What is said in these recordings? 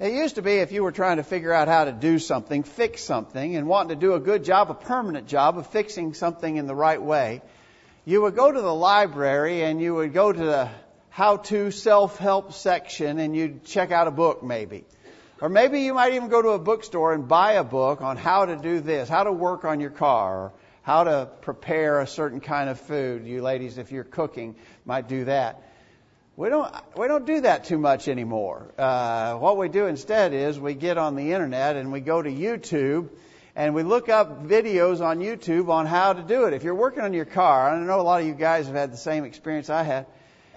It used to be if you were trying to figure out how to do something, fix something, and wanting to do a good job, a permanent job of fixing something in the right way, you would go to the library and you would go to the how to self help section and you'd check out a book maybe. Or maybe you might even go to a bookstore and buy a book on how to do this, how to work on your car, how to prepare a certain kind of food. You ladies, if you're cooking, might do that. We don't we don't do that too much anymore. Uh, what we do instead is we get on the internet and we go to YouTube and we look up videos on YouTube on how to do it. If you're working on your car, I know a lot of you guys have had the same experience I had.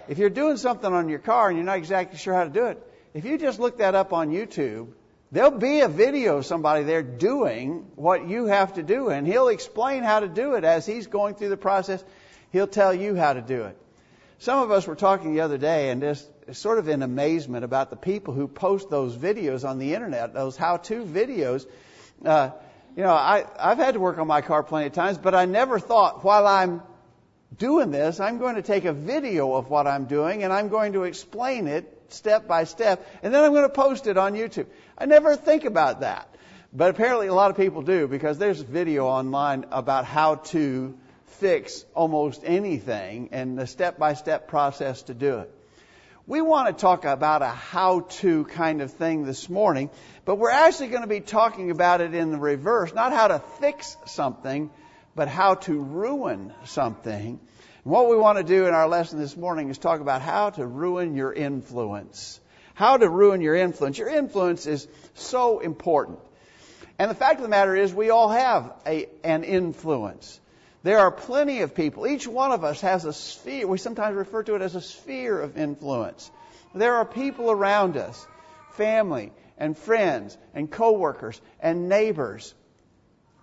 If you're doing something on your car and you're not exactly sure how to do it, if you just look that up on YouTube, there'll be a video of somebody there doing what you have to do, and he'll explain how to do it as he's going through the process. He'll tell you how to do it. Some of us were talking the other day and just sort of in amazement about the people who post those videos on the internet, those how-to videos. Uh, you know, I, I've had to work on my car plenty of times, but I never thought while I'm doing this, I'm going to take a video of what I'm doing and I'm going to explain it step by step, and then I'm going to post it on YouTube. I never think about that. But apparently a lot of people do because there's video online about how to fix almost anything and the step by step process to do it. We want to talk about a how to kind of thing this morning, but we're actually going to be talking about it in the reverse. Not how to fix something, but how to ruin something. And what we want to do in our lesson this morning is talk about how to ruin your influence. How to ruin your influence. Your influence is so important. And the fact of the matter is, we all have a, an influence. There are plenty of people. Each one of us has a sphere. We sometimes refer to it as a sphere of influence. There are people around us, family and friends and coworkers and neighbors,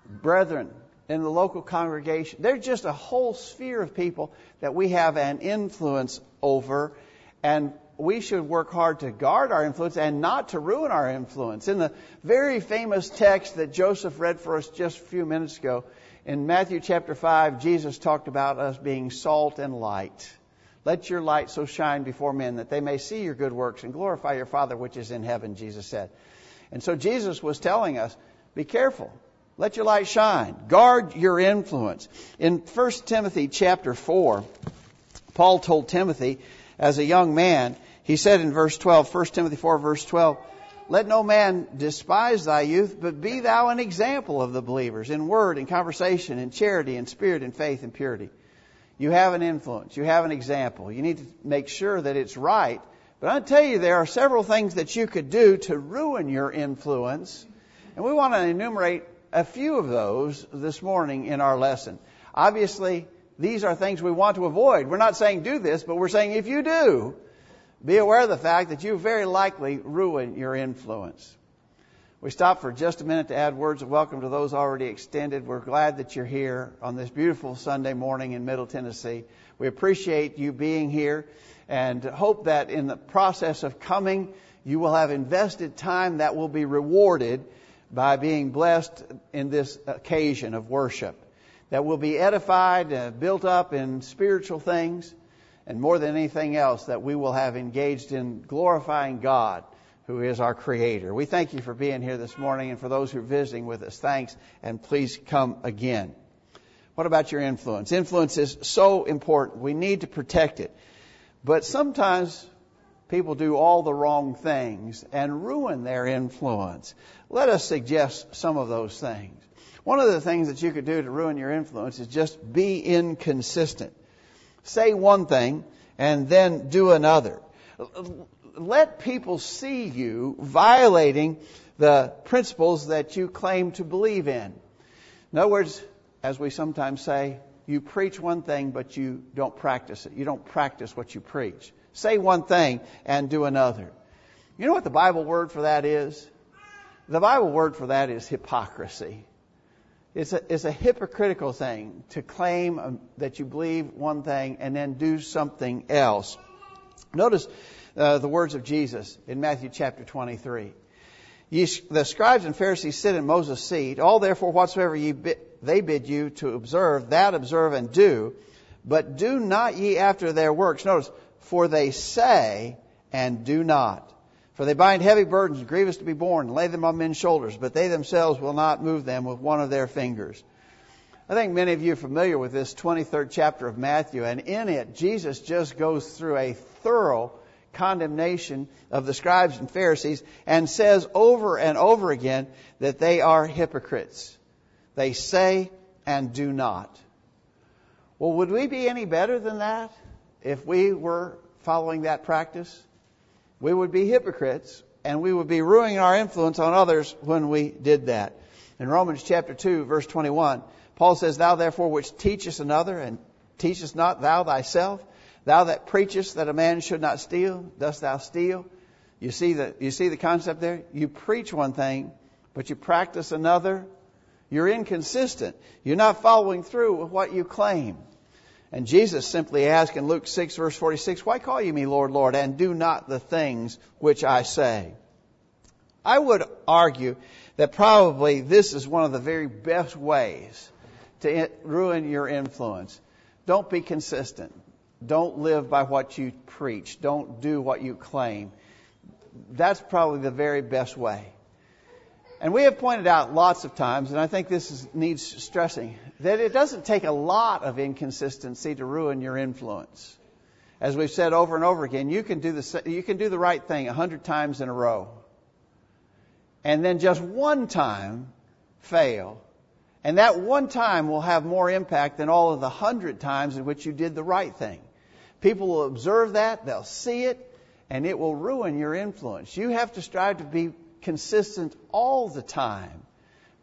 brethren, in the local congregation. There's just a whole sphere of people that we have an influence over, and we should work hard to guard our influence and not to ruin our influence. In the very famous text that Joseph read for us just a few minutes ago, in Matthew chapter 5, Jesus talked about us being salt and light. Let your light so shine before men that they may see your good works and glorify your Father which is in heaven, Jesus said. And so Jesus was telling us, be careful. Let your light shine. Guard your influence. In 1 Timothy chapter 4, Paul told Timothy as a young man, he said in verse 12, 1 Timothy 4 verse 12, let no man despise thy youth, but be thou an example of the believers in word in conversation, in charity in spirit in faith in purity. You have an influence. You have an example. You need to make sure that it's right. But I'll tell you, there are several things that you could do to ruin your influence. And we want to enumerate a few of those this morning in our lesson. Obviously, these are things we want to avoid. We're not saying do this, but we're saying if you do, be aware of the fact that you very likely ruin your influence. We stop for just a minute to add words of welcome to those already extended. We're glad that you're here on this beautiful Sunday morning in Middle Tennessee. We appreciate you being here and hope that in the process of coming, you will have invested time that will be rewarded by being blessed in this occasion of worship. That will be edified, uh, built up in spiritual things, and more than anything else, that we will have engaged in glorifying God, who is our Creator. We thank you for being here this morning, and for those who are visiting with us, thanks, and please come again. What about your influence? Influence is so important. We need to protect it. But sometimes people do all the wrong things and ruin their influence. Let us suggest some of those things. One of the things that you could do to ruin your influence is just be inconsistent. Say one thing and then do another. Let people see you violating the principles that you claim to believe in. In other words, as we sometimes say, you preach one thing, but you don't practice it. You don't practice what you preach. Say one thing and do another. You know what the Bible word for that is? The Bible word for that is hypocrisy. It's a, it's a hypocritical thing to claim um, that you believe one thing and then do something else. Notice uh, the words of Jesus in Matthew chapter 23. Ye, the scribes and Pharisees sit in Moses' seat. All therefore whatsoever ye bid, they bid you to observe, that observe and do. But do not ye after their works. Notice, for they say and do not. For they bind heavy burdens, grievous to be borne, and lay them on men's shoulders, but they themselves will not move them with one of their fingers. I think many of you are familiar with this 23rd chapter of Matthew, and in it, Jesus just goes through a thorough condemnation of the scribes and Pharisees and says over and over again that they are hypocrites. They say and do not. Well, would we be any better than that if we were following that practice? We would be hypocrites and we would be ruining our influence on others when we did that. In Romans chapter 2 verse 21, Paul says, Thou therefore which teachest another and teachest not thou thyself, thou that preachest that a man should not steal, dost thou steal? You see the, you see the concept there? You preach one thing, but you practice another. You're inconsistent. You're not following through with what you claim. And Jesus simply asked in Luke 6 verse 46, Why call you me Lord, Lord, and do not the things which I say? I would argue that probably this is one of the very best ways to ruin your influence. Don't be consistent. Don't live by what you preach. Don't do what you claim. That's probably the very best way. And we have pointed out lots of times, and I think this is, needs stressing, that it doesn't take a lot of inconsistency to ruin your influence. As we've said over and over again, you can do the, you can do the right thing a hundred times in a row. And then just one time fail. And that one time will have more impact than all of the hundred times in which you did the right thing. People will observe that, they'll see it, and it will ruin your influence. You have to strive to be consistent all the time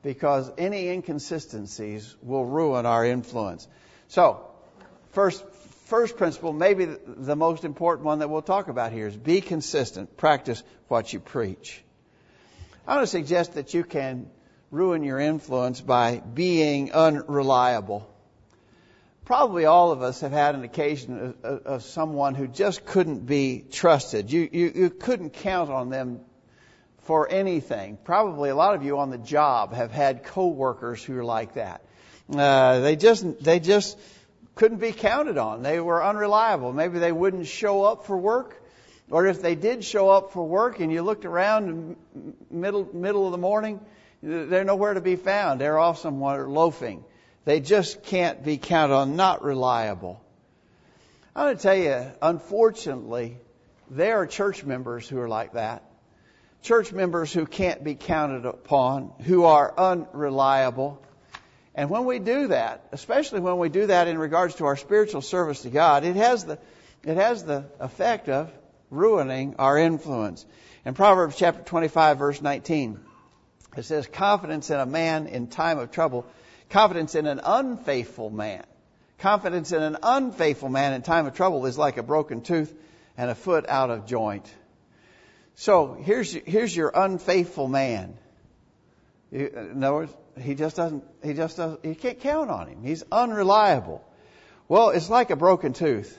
because any inconsistencies will ruin our influence. So, first, first principle, maybe the most important one that we'll talk about here is be consistent. Practice what you preach. I want to suggest that you can ruin your influence by being unreliable. Probably all of us have had an occasion of, of someone who just couldn't be trusted. You, you, you couldn't count on them for anything. Probably a lot of you on the job have had coworkers who are like that. Uh, they just they just couldn't be counted on. They were unreliable. Maybe they wouldn't show up for work, or if they did show up for work and you looked around middle middle of the morning, they're nowhere to be found. They're off somewhere loafing. They just can't be counted on. Not reliable. I'm going to tell you, unfortunately, there are church members who are like that church members who can't be counted upon, who are unreliable. And when we do that, especially when we do that in regards to our spiritual service to God, it has the, it has the effect of ruining our influence. In Proverbs chapter 25 verse 19, it says, confidence in a man in time of trouble, confidence in an unfaithful man. Confidence in an unfaithful man in time of trouble is like a broken tooth and a foot out of joint. So here's here's your unfaithful man. In other words, he just doesn't. He just doesn't. You can't count on him. He's unreliable. Well, it's like a broken tooth.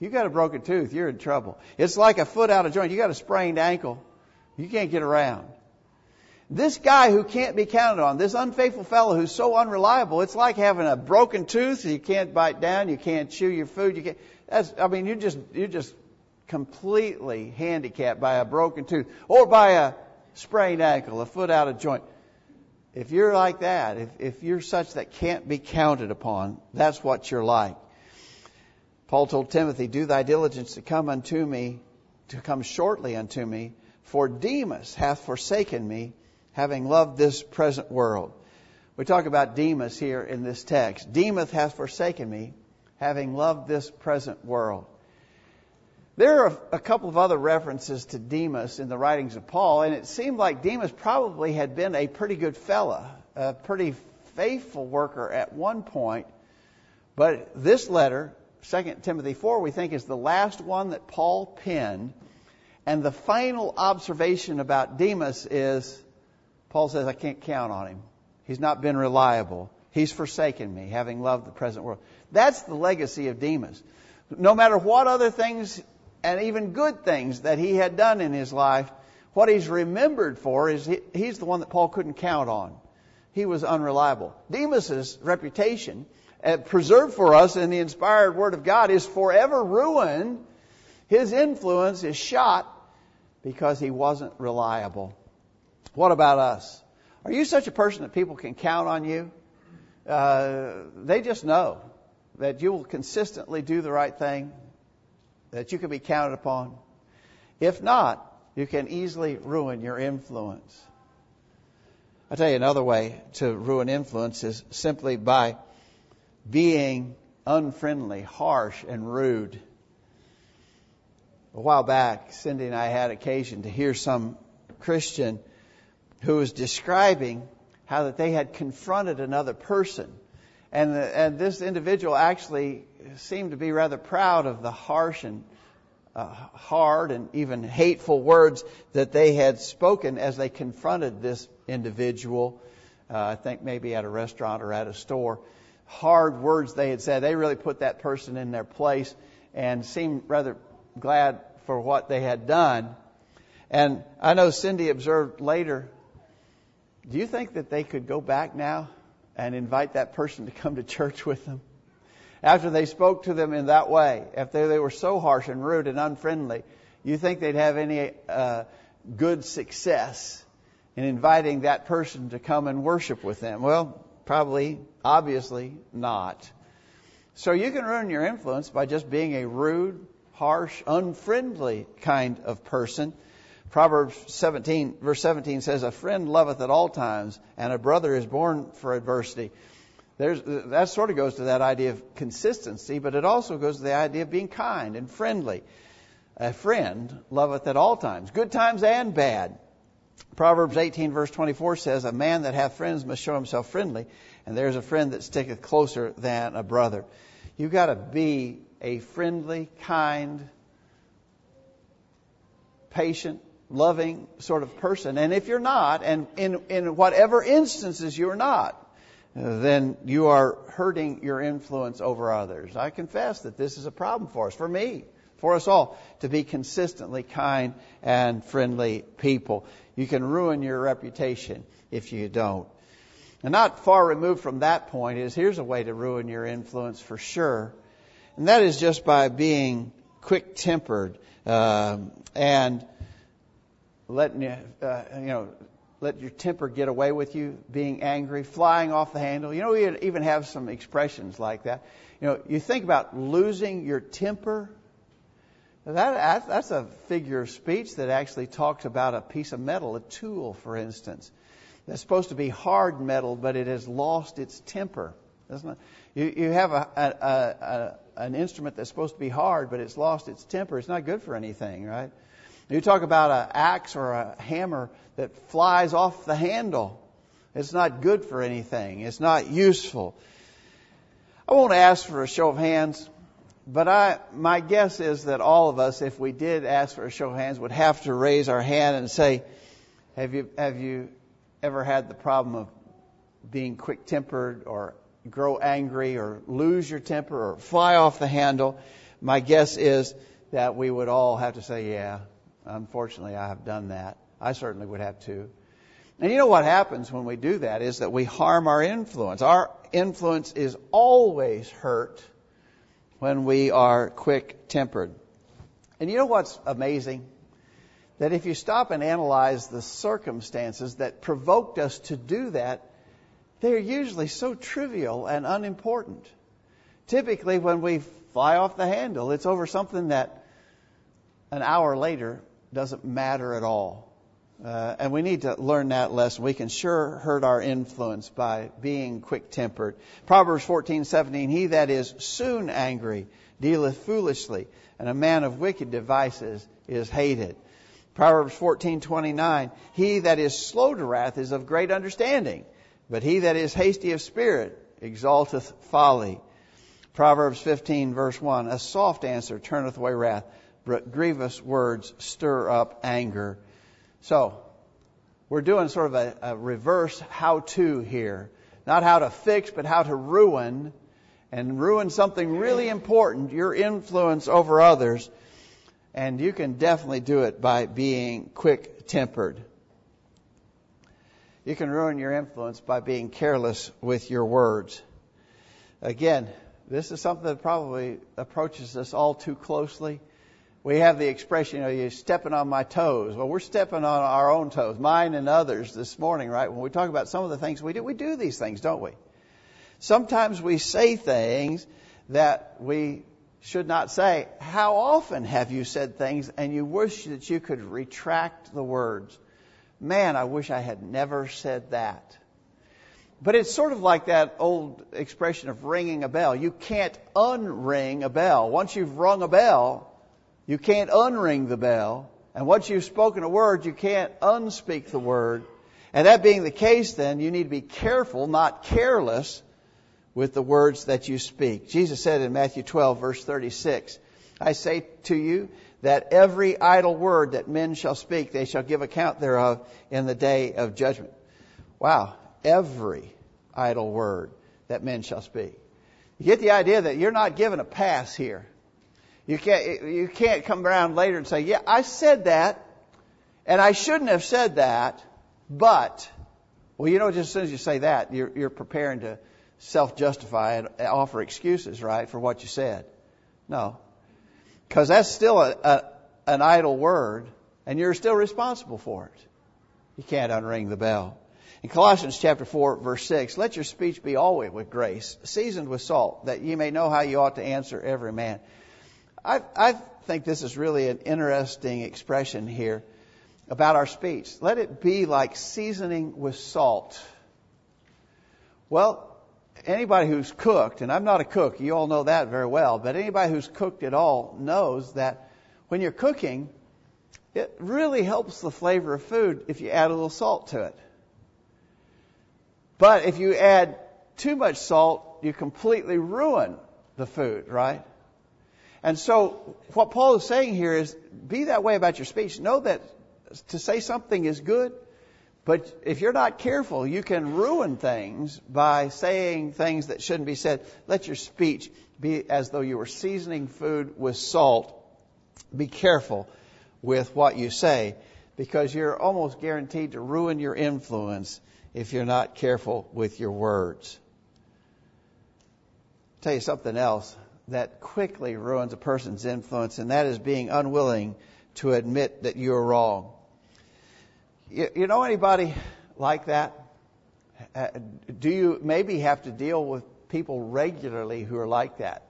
You got a broken tooth, you're in trouble. It's like a foot out of joint. You got a sprained ankle. You can't get around. This guy who can't be counted on, this unfaithful fellow who's so unreliable, it's like having a broken tooth. You can't bite down. You can't chew your food. You can't. That's. I mean, you just you just completely handicapped by a broken tooth or by a sprained ankle, a foot out of joint. If you're like that, if, if you're such that can't be counted upon, that's what you're like. Paul told Timothy, Do thy diligence to come unto me, to come shortly unto me, for Demas hath forsaken me, having loved this present world. We talk about Demas here in this text. Demas hath forsaken me, having loved this present world. There are a couple of other references to Demas in the writings of Paul, and it seemed like Demas probably had been a pretty good fella, a pretty faithful worker at one point. But this letter, 2 Timothy 4, we think is the last one that Paul penned. And the final observation about Demas is Paul says, I can't count on him. He's not been reliable. He's forsaken me, having loved the present world. That's the legacy of Demas. No matter what other things and even good things that he had done in his life, what he's remembered for is he, he's the one that Paul couldn't count on. He was unreliable. Demas's reputation, uh, preserved for us in the inspired Word of God, is forever ruined. His influence is shot because he wasn't reliable. What about us? Are you such a person that people can count on you? Uh, they just know that you will consistently do the right thing, that you can be counted upon. If not, you can easily ruin your influence. I'll tell you another way to ruin influence is simply by being unfriendly, harsh, and rude. A while back, Cindy and I had occasion to hear some Christian who was describing how that they had confronted another person. And, and this individual actually seemed to be rather proud of the harsh and uh, hard and even hateful words that they had spoken as they confronted this individual. Uh, I think maybe at a restaurant or at a store. Hard words they had said. They really put that person in their place and seemed rather glad for what they had done. And I know Cindy observed later. Do you think that they could go back now and invite that person to come to church with them? After they spoke to them in that way, after they were so harsh and rude and unfriendly, you think they'd have any uh, good success in inviting that person to come and worship with them? Well, probably, obviously not. So you can ruin your influence by just being a rude, harsh, unfriendly kind of person. Proverbs 17, verse 17 says, A friend loveth at all times, and a brother is born for adversity. There's, that sort of goes to that idea of consistency, but it also goes to the idea of being kind and friendly. A friend loveth at all times, good times and bad. Proverbs 18 verse 24 says, A man that hath friends must show himself friendly, and there's a friend that sticketh closer than a brother. You've got to be a friendly, kind, patient, loving sort of person. And if you're not, and in, in whatever instances you're not, then you are hurting your influence over others. I confess that this is a problem for us, for me, for us all, to be consistently kind and friendly people. You can ruin your reputation if you don't. And not far removed from that point is here's a way to ruin your influence for sure, and that is just by being quick tempered uh, and letting uh, you know, let your temper get away with you, being angry, flying off the handle. You know, we even have some expressions like that. You know, you think about losing your temper. That, that's a figure of speech that actually talks about a piece of metal, a tool, for instance, that's supposed to be hard metal, but it has lost its temper. Doesn't it? You, you have a, a, a, an instrument that's supposed to be hard, but it's lost its temper. It's not good for anything, right? You talk about an axe or a hammer that flies off the handle. It's not good for anything. It's not useful. I won't ask for a show of hands, but I, my guess is that all of us, if we did ask for a show of hands, would have to raise our hand and say, have you, have you ever had the problem of being quick tempered or grow angry or lose your temper or fly off the handle? My guess is that we would all have to say, yeah, Unfortunately, I have done that. I certainly would have too. And you know what happens when we do that is that we harm our influence. Our influence is always hurt when we are quick tempered. And you know what's amazing? That if you stop and analyze the circumstances that provoked us to do that, they're usually so trivial and unimportant. Typically, when we fly off the handle, it's over something that an hour later doesn't matter at all. Uh, and we need to learn that lesson. We can sure hurt our influence by being quick tempered. Proverbs 14, 17, he that is soon angry dealeth foolishly, and a man of wicked devices is hated. Proverbs 14, 29, he that is slow to wrath is of great understanding, but he that is hasty of spirit exalteth folly. Proverbs 15, verse 1, a soft answer turneth away wrath, grievous words stir up anger. So, we're doing sort of a, a reverse how to here. Not how to fix, but how to ruin, and ruin something really important, your influence over others. And you can definitely do it by being quick tempered. You can ruin your influence by being careless with your words. Again, this is something that probably approaches us all too closely we have the expression, you know, you're stepping on my toes. Well, we're stepping on our own toes, mine and others this morning, right? When we talk about some of the things we do, we do these things, don't we? Sometimes we say things that we should not say. How often have you said things and you wish that you could retract the words? Man, I wish I had never said that. But it's sort of like that old expression of ringing a bell. You can't unring a bell. Once you've rung a bell, you can't unring the bell. And once you've spoken a word, you can't unspeak the word. And that being the case, then, you need to be careful, not careless, with the words that you speak. Jesus said in Matthew 12, verse 36, I say to you that every idle word that men shall speak, they shall give account thereof in the day of judgment. Wow every idle word that men shall speak. You get the idea that you're not given a pass here. You can't, you can't come around later and say, yeah, I said that, and I shouldn't have said that, but, well, you know, just as soon as you say that, you're, you're preparing to self-justify and offer excuses, right, for what you said. No. Because that's still a, a, an idle word, and you're still responsible for it. You can't unring the bell. In Colossians chapter 4 verse 6, let your speech be always with grace, seasoned with salt, that ye may know how you ought to answer every man. I, I think this is really an interesting expression here about our speech. Let it be like seasoning with salt. Well, anybody who's cooked, and I'm not a cook, you all know that very well, but anybody who's cooked at all knows that when you're cooking, it really helps the flavor of food if you add a little salt to it. But if you add too much salt, you completely ruin the food, right? And so what Paul is saying here is be that way about your speech. Know that to say something is good, but if you're not careful, you can ruin things by saying things that shouldn't be said. Let your speech be as though you were seasoning food with salt. Be careful with what you say because you're almost guaranteed to ruin your influence if you're not careful with your words. I'll tell you something else that quickly ruins a person's influence, and that is being unwilling to admit that you're wrong. You, you know anybody like that? Uh, do you maybe have to deal with people regularly who are like that?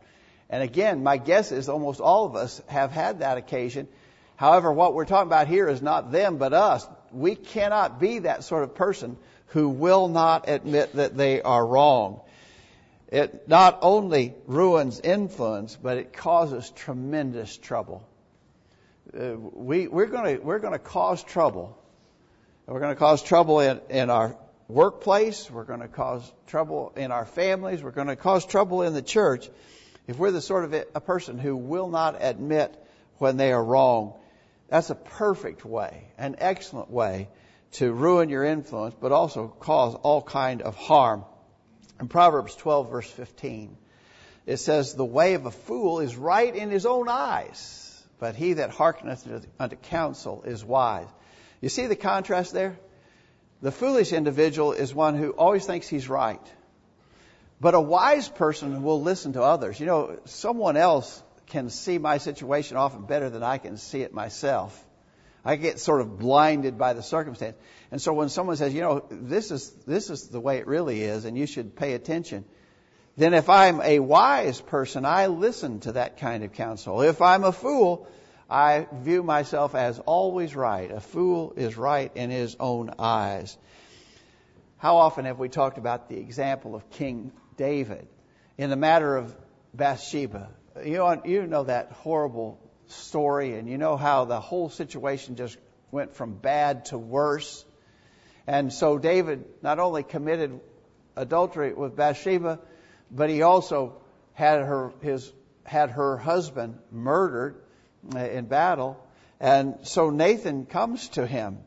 And again, my guess is almost all of us have had that occasion. However, what we're talking about here is not them, but us. We cannot be that sort of person who will not admit that they are wrong. It not only ruins influence, but it causes tremendous trouble. Uh, we, we're going we're gonna cause trouble. We're going to cause trouble in, in our workplace. We're going to cause trouble in our families. We're going to cause trouble in the church if we're the sort of a person who will not admit when they are wrong. That's a perfect way, an excellent way to ruin your influence, but also cause all kind of harm. In Proverbs 12 verse 15, it says, the way of a fool is right in his own eyes, but he that hearkeneth unto counsel is wise. You see the contrast there? The foolish individual is one who always thinks he's right. But a wise person will listen to others. You know, someone else can see my situation often better than I can see it myself. I get sort of blinded by the circumstance. And so when someone says, you know, this is, this is the way it really is and you should pay attention, then if I'm a wise person, I listen to that kind of counsel. If I'm a fool, I view myself as always right. A fool is right in his own eyes. How often have we talked about the example of King David in the matter of Bathsheba? You know, you know that horrible story, and you know how the whole situation just went from bad to worse. And so David not only committed adultery with Bathsheba, but he also had her his had her husband murdered uh, in battle. And so Nathan comes to him.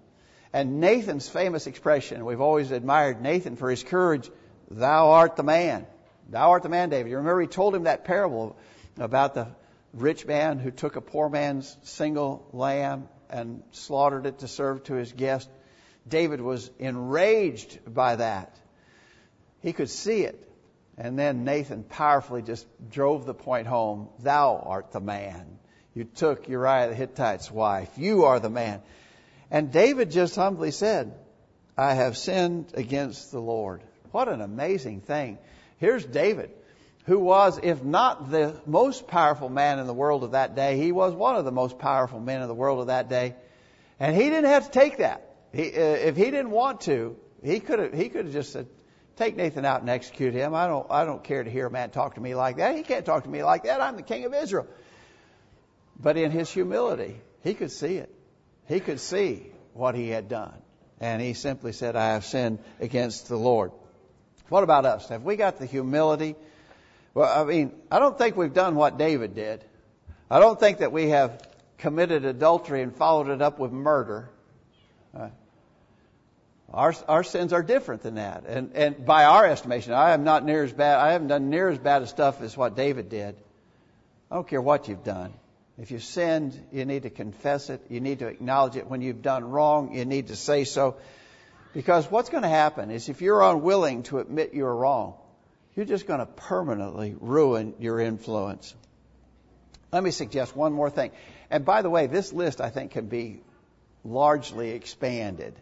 And Nathan's famous expression, we've always admired Nathan for his courage, thou art the man. Thou art the man, David. You remember he told him that parable about the rich man who took a poor man's single lamb and slaughtered it to serve to his guest. David was enraged by that. He could see it. And then Nathan powerfully just drove the point home. Thou art the man. You took Uriah the Hittite's wife. You are the man. And David just humbly said, I have sinned against the Lord. What an amazing thing. Here's David, who was, if not the most powerful man in the world of that day, he was one of the most powerful men in the world of that day. And he didn't have to take that. He, uh, if he didn't want to, he could have, he could have just said, take Nathan out and execute him. I don't, I don't care to hear a man talk to me like that. He can't talk to me like that. I'm the king of Israel. But in his humility, he could see it. He could see what he had done. And he simply said, I have sinned against the Lord. What about us? Have we got the humility? Well, I mean, I don't think we've done what David did. I don't think that we have committed adultery and followed it up with murder. Uh, our, our sins are different than that. And, and by our estimation, I am not near as bad, I haven't done near as bad a stuff as what David did. I don't care what you've done. If you've sinned, you need to confess it. You need to acknowledge it. When you've done wrong, you need to say so. Because what's going to happen is if you're unwilling to admit you're wrong, you're just going to permanently ruin your influence. Let me suggest one more thing. And by the way, this list I think can be largely expanded.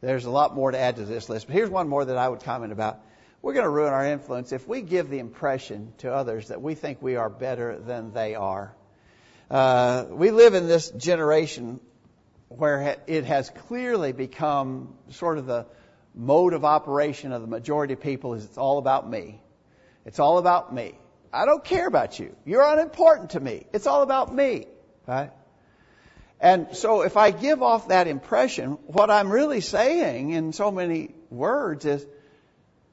There's a lot more to add to this list, but here's one more that I would comment about. We're going to ruin our influence if we give the impression to others that we think we are better than they are. Uh, we live in this generation where it has clearly become sort of the mode of operation of the majority of people is it's all about me. It's all about me. I don't care about you. You're unimportant to me. It's all about me. Right? And so if I give off that impression, what I'm really saying in so many words is,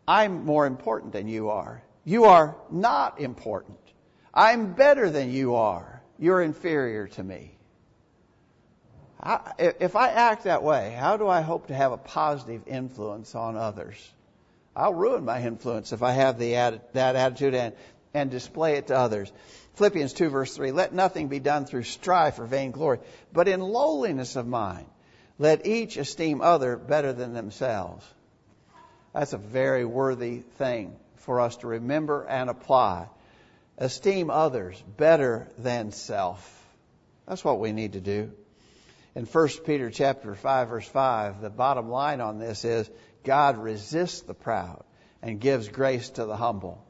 I'm more important than you are. You are not important. I'm better than you are. You're inferior to me. If I act that way, how do I hope to have a positive influence on others? I'll ruin my influence if I have the, that attitude and, and display it to others. Philippians 2 verse 3, let nothing be done through strife or vainglory, but in lowliness of mind, let each esteem other better than themselves. That's a very worthy thing for us to remember and apply. Esteem others better than self. That's what we need to do. In 1 Peter chapter 5 verse 5, the bottom line on this is God resists the proud and gives grace to the humble.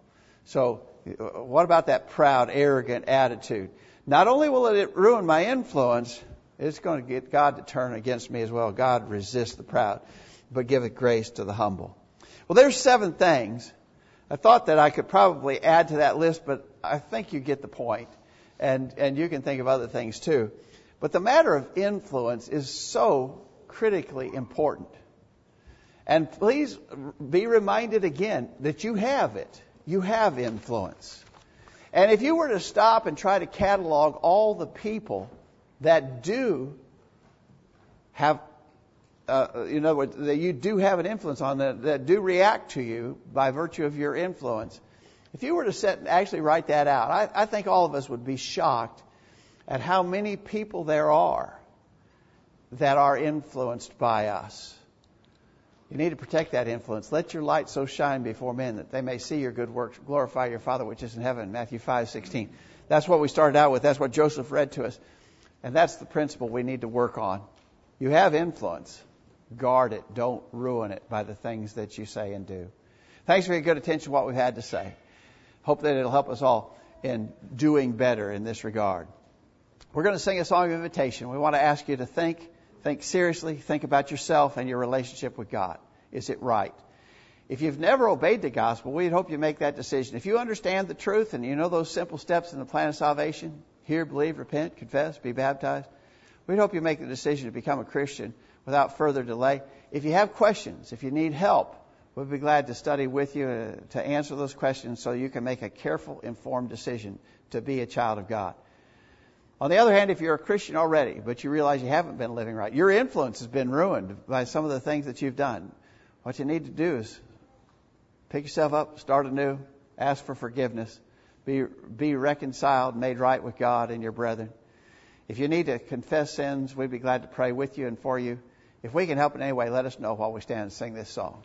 So what about that proud, arrogant attitude? Not only will it ruin my influence, it's going to get God to turn against me as well. God resists the proud, but giveth grace to the humble. Well, there's seven things. I thought that I could probably add to that list, but I think you get the point. And, and you can think of other things too. But the matter of influence is so critically important. And please be reminded again that you have it you have influence. And if you were to stop and try to catalog all the people that do have, uh, in other words, that you do have an influence on, that, that do react to you by virtue of your influence, if you were to set, actually write that out, I, I think all of us would be shocked at how many people there are that are influenced by us. You need to protect that influence. Let your light so shine before men that they may see your good works, glorify your Father which is in heaven. Matthew 5:16. That's what we started out with. That's what Joseph read to us. And that's the principle we need to work on. You have influence. Guard it. Don't ruin it by the things that you say and do. Thanks for your good attention to what we've had to say. Hope that it'll help us all in doing better in this regard. We're going to sing a song of invitation. We want to ask you to think Think seriously. Think about yourself and your relationship with God. Is it right? If you've never obeyed the gospel, we'd hope you make that decision. If you understand the truth and you know those simple steps in the plan of salvation, hear, believe, repent, confess, be baptized, we'd hope you make the decision to become a Christian without further delay. If you have questions, if you need help, we'd be glad to study with you uh, to answer those questions so you can make a careful, informed decision to be a child of God. On the other hand, if you're a Christian already, but you realize you haven't been living right, your influence has been ruined by some of the things that you've done. What you need to do is pick yourself up, start anew, ask for forgiveness, be, be reconciled, made right with God and your brethren. If you need to confess sins, we'd be glad to pray with you and for you. If we can help in any way, let us know while we stand and sing this song.